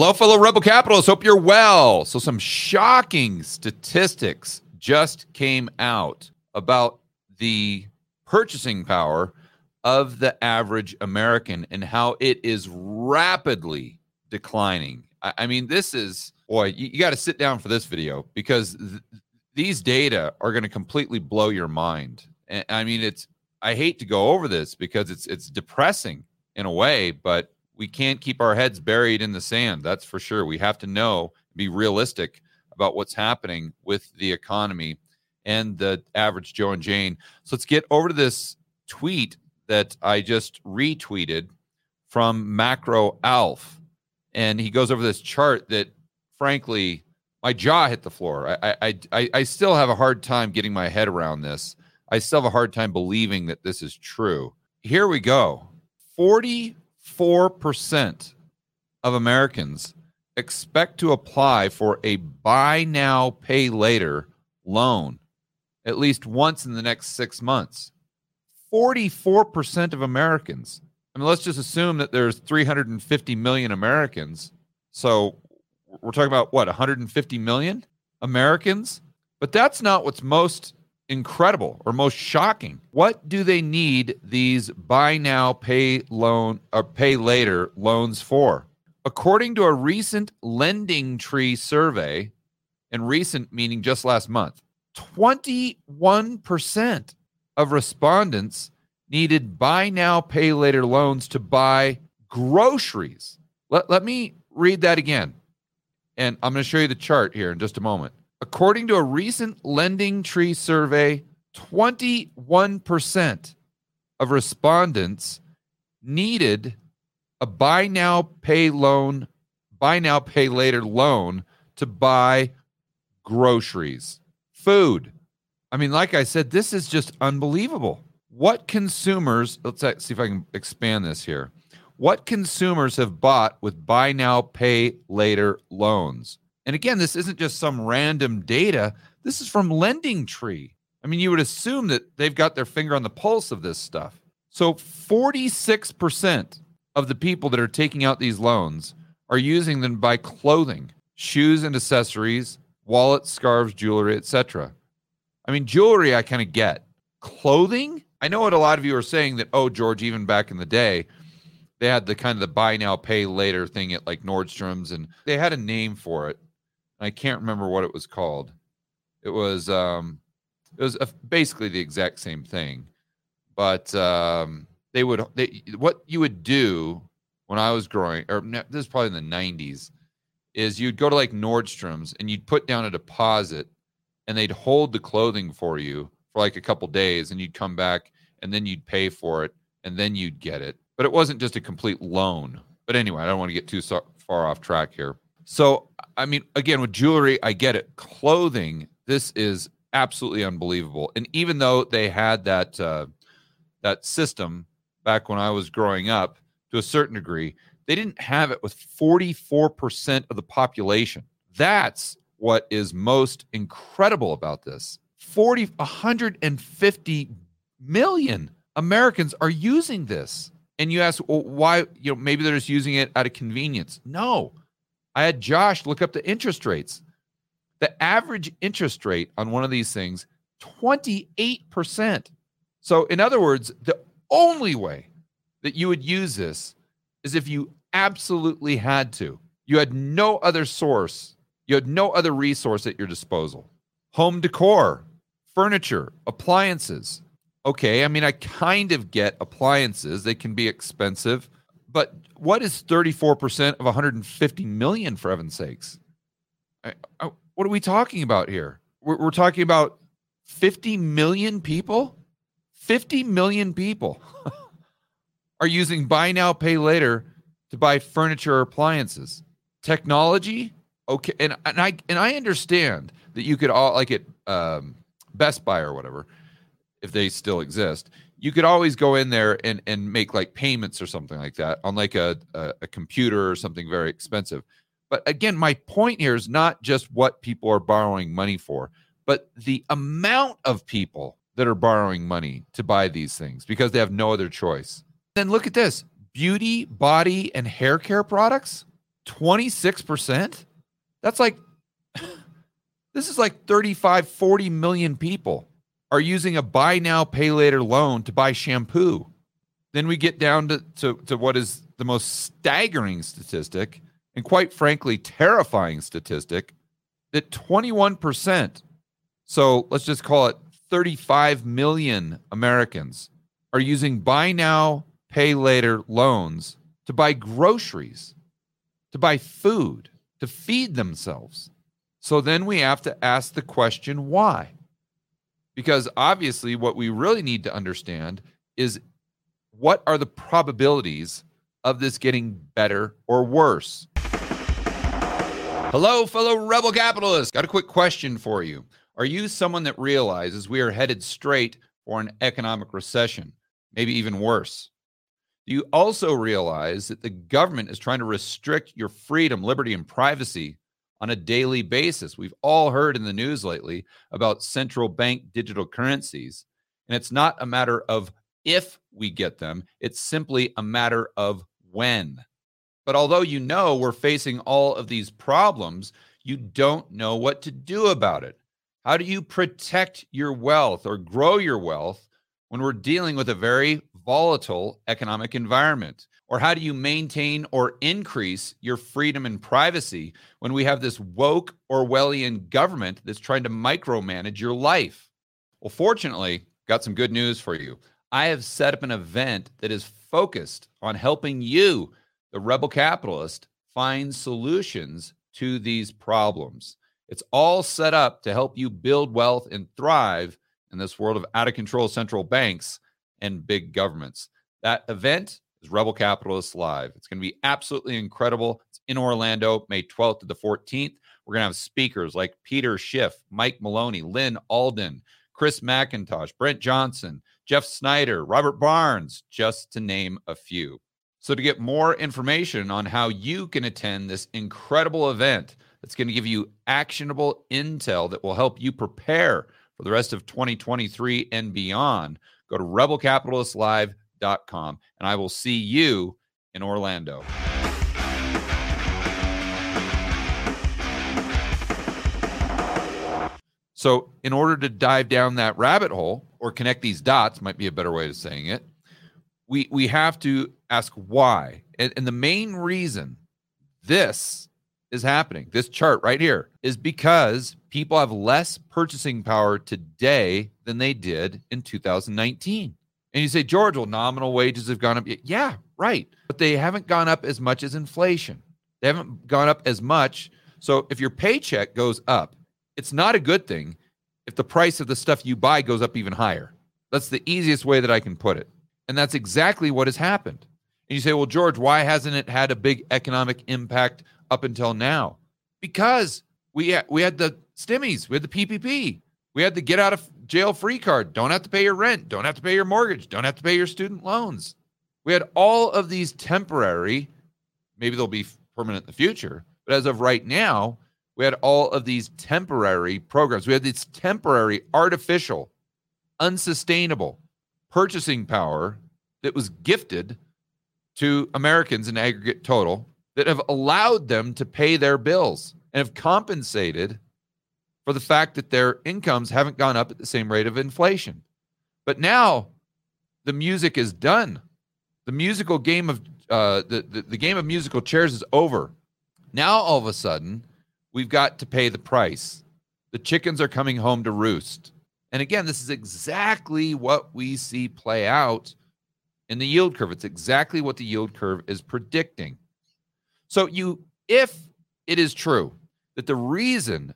Hello, fellow Rebel Capitalists. Hope you're well. So, some shocking statistics just came out about the purchasing power of the average American and how it is rapidly declining. I, I mean, this is, boy, you, you got to sit down for this video because th- these data are going to completely blow your mind. And I mean, it's, I hate to go over this because it's, it's depressing in a way, but we can't keep our heads buried in the sand. That's for sure. We have to know, be realistic about what's happening with the economy and the average Joe and Jane. So let's get over to this tweet that I just retweeted from Macro Alf. And he goes over this chart that, frankly, my jaw hit the floor. I, I, I, I still have a hard time getting my head around this. I still have a hard time believing that this is true. Here we go 44% of Americans expect to apply for a buy now, pay later loan at least once in the next six months. 44% of Americans. I mean, let's just assume that there's 350 million Americans. So we're talking about what, 150 million Americans? But that's not what's most incredible or most shocking. What do they need these buy now, pay loan or pay later loans for? According to a recent Lending Tree survey, and recent meaning just last month, 21% of respondents needed buy now, pay later loans to buy groceries. Let, let me read that again. And I'm going to show you the chart here in just a moment. According to a recent Lending Tree survey, 21% of respondents needed a buy now, pay loan, buy now, pay later loan to buy groceries, food, I mean, like I said, this is just unbelievable. What consumers, let's see if I can expand this here. What consumers have bought with buy now, pay later loans? And again, this isn't just some random data. This is from Lending Tree. I mean, you would assume that they've got their finger on the pulse of this stuff. So 46% of the people that are taking out these loans are using them buy clothing, shoes and accessories, wallets, scarves, jewelry, etc. I mean, jewelry, I kind of get. Clothing, I know what a lot of you are saying that, oh, George, even back in the day, they had the kind of the buy now, pay later thing at like Nordstrom's, and they had a name for it. I can't remember what it was called. It was, um, it was a, basically the exact same thing, but um, they would, they, what you would do when I was growing, or this is probably in the 90s, is you'd go to like Nordstrom's and you'd put down a deposit and they'd hold the clothing for you for like a couple days and you'd come back and then you'd pay for it and then you'd get it. But it wasn't just a complete loan. But anyway, I don't want to get too so far off track here. So, I mean, again, with jewelry, I get it. Clothing, this is absolutely unbelievable. And even though they had that uh, that system back when I was growing up, to a certain degree, they didn't have it with 44% of the population. That's what is most incredible about this 40 150 million americans are using this and you ask well, why you know maybe they're just using it out of convenience no i had josh look up the interest rates. The average interest rate on one of these things 28% so in other words the only way that you would use this is if you absolutely had to. You had no other source. You had no other resource at your disposal. Home decor, furniture, appliances. Okay, I mean, I kind of get appliances, they can be expensive, but what is 34% of 150 million for heaven's sakes? I, I, what are we talking about here? We're, we're talking about 50 million people? 50 million people are using buy now, pay later to buy furniture or appliances. Technology, okay and, and i and i understand that you could all like it um, best buy or whatever if they still exist you could always go in there and and make like payments or something like that on like a, a, a computer or something very expensive. But again my point here is not just what people are borrowing money for but the amount of people that are borrowing money to buy these things because they have no other choice. Then look at this. Beauty body and hair care products? 26%? That's like, this is like 35, 40 million people are using a buy now, pay later loan to buy shampoo. Then we get down to, to, to what is the most staggering statistic and quite frankly terrifying statistic that 21%, so let's just call it 35 million Americans, are using buy now, pay later loans to buy groceries, to buy food, to feed themselves. So then we have to ask the question why? Because obviously, what we really need to understand is what are the probabilities of this getting better or worse? Hello, fellow rebel capitalists. Got a quick question for you. Are you someone that realizes we are headed straight for an economic recession, maybe even worse? Do you also realize that the government is trying to restrict your freedom, liberty, and privacy on a daily basis? We've all heard in the news lately about central bank digital currencies. And it's not a matter of if we get them, it's simply a matter of when. But although you know we're facing all of these problems, you don't know what to do about it. How do you protect your wealth or grow your wealth when we're dealing with a very volatile economic environment? Or how do you maintain or increase your freedom and privacy when we have this woke Orwellian government that's trying to micromanage your life? Well, fortunately, got some good news for you. I have set up an event that is focused on helping you the rebel capitalist find solutions to these problems. It's all set up to help you build wealth and thrive in this world of out of control central banks and big governments. That event is Rebel Capitalists Live. It's going to be absolutely incredible. It's in Orlando, May 12th to the 14th. We're going to have speakers like Peter Schiff, Mike Maloney, Lyn Alden, Chris MacIntosh, Brent Johnson, Jeff Snyder, Robert Barnes, just to name a few. So, to get more information on how you can attend this incredible event that's going to give you actionable intel that will help you prepare for the rest of 2023 and beyond, go to rebelcapitalistlive.com and I will see you in Orlando. So, in order to dive down that rabbit hole or connect these dots, might be a better way of saying it, we we have to ask why. And, and the main reason this is happening, this chart right here, is because people have less purchasing power today than they did in 2019. And you say, George, well, nominal wages have gone up. Yeah, right. But they haven't gone up as much as inflation. They haven't gone up as much. So if your paycheck goes up, it's not a good thing if the price of the stuff you buy goes up even higher. That's the easiest way that I can put it. And that's exactly what has happened. And you say, well, George, why hasn't it had a big economic impact up until now? Because we had, we had the stimmies, we had the PPP, we had the get out of jail free card. Don't have to pay your rent, don't have to pay your mortgage, don't have to pay your student loans. We had all of these temporary, maybe they'll be permanent in the future, but as of right now, we had all of these temporary programs. We had these temporary, artificial, unsustainable purchasing power that was gifted to Americans in aggregate total that have allowed them to pay their bills and have compensated for the fact that their incomes haven't gone up at the same rate of inflation. But now the music is done. The musical game of uh, the, the, the game of musical chairs is over. Now all of a sudden, we've got to pay the price. The chickens are coming home to roost. And again, this is exactly what we see play out in the yield curve. It's exactly what the yield curve is predicting. So you if it is true that the reason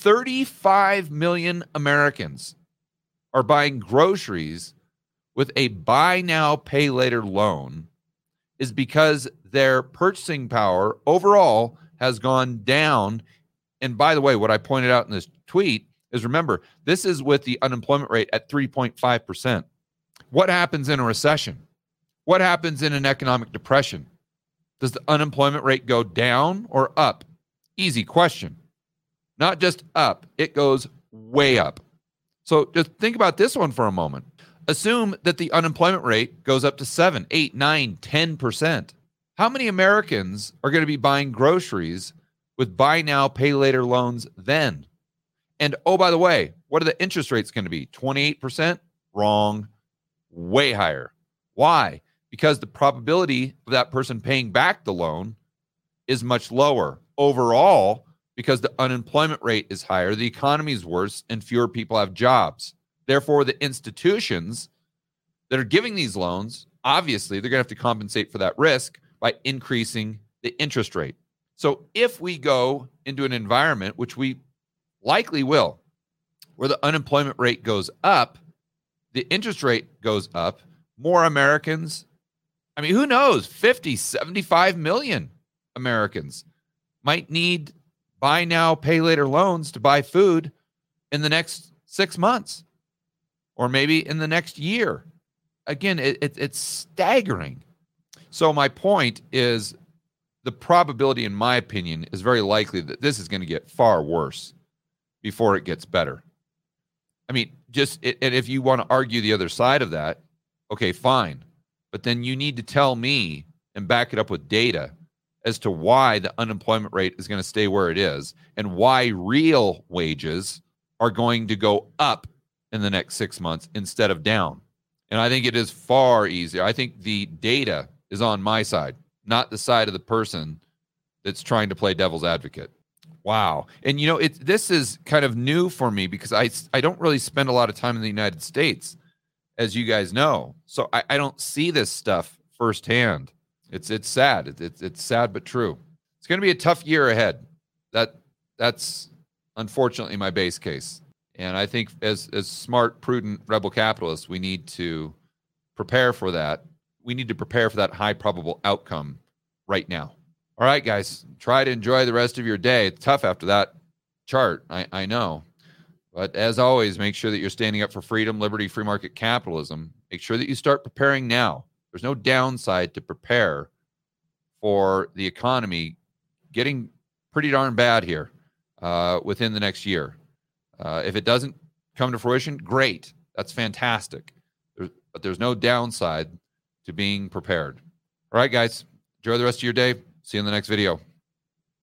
35 million Americans are buying groceries with a buy now pay later loan is because their purchasing power overall has gone down and by the way what I pointed out in this tweet is remember, this is with the unemployment rate at 3.5%. What happens in a recession? What happens in an economic depression? Does the unemployment rate go down or up? Easy question. Not just up, it goes way up. So just think about this one for a moment. Assume that the unemployment rate goes up to 7, 8, 9, 10%. How many Americans are going to be buying groceries with buy now, pay later loans then? And oh, by the way, what are the interest rates going to be? 28%? Wrong. Way higher. Why? Because the probability of that person paying back the loan is much lower. Overall, because the unemployment rate is higher, the economy is worse, and fewer people have jobs. Therefore, the institutions that are giving these loans, obviously, they're going to have to compensate for that risk by increasing the interest rate. So, if we go into an environment, which we likely will, where the unemployment rate goes up, the interest rate goes up, more Americans, I mean, who knows, 50, 75 million Americans might need buy now, pay later loans to buy food in the next six months or maybe in the next year. Again, it, it, it's staggering. So, my point is the probability, in my opinion, is very likely that this is going to get far worse before it gets better. I mean, just it, and if you want to argue the other side of that, okay, fine. But then you need to tell me and back it up with data as to why the unemployment rate is going to stay where it is and why real wages are going to go up in the next six months instead of down. And I think it is far easier. I think the data is on my side, not the side of the person that's trying to play devil's advocate. Wow. And you know, it this is kind of new for me because I I don't really spend a lot of time in the United States, as you guys know. So I, I don't see this stuff firsthand. It's it's sad. It's it's sad but true. It's going to be a tough year ahead. That that's unfortunately my base case. And I think as as smart, prudent rebel capitalists, we need to prepare for that. We need to prepare for that high probable outcome right now. All right, guys, try to enjoy the rest of your day. It's tough after that chart, I, I know. But as always, make sure that you're standing up for freedom, liberty, free market capitalism. Make sure that you start preparing now. There's no downside to prepare for the economy getting pretty darn bad here uh, within the next year. Uh, if it doesn't come to fruition, great. That's fantastic. There's, but there's no downside to being prepared. All right, guys, enjoy the rest of your day. See you in the next video.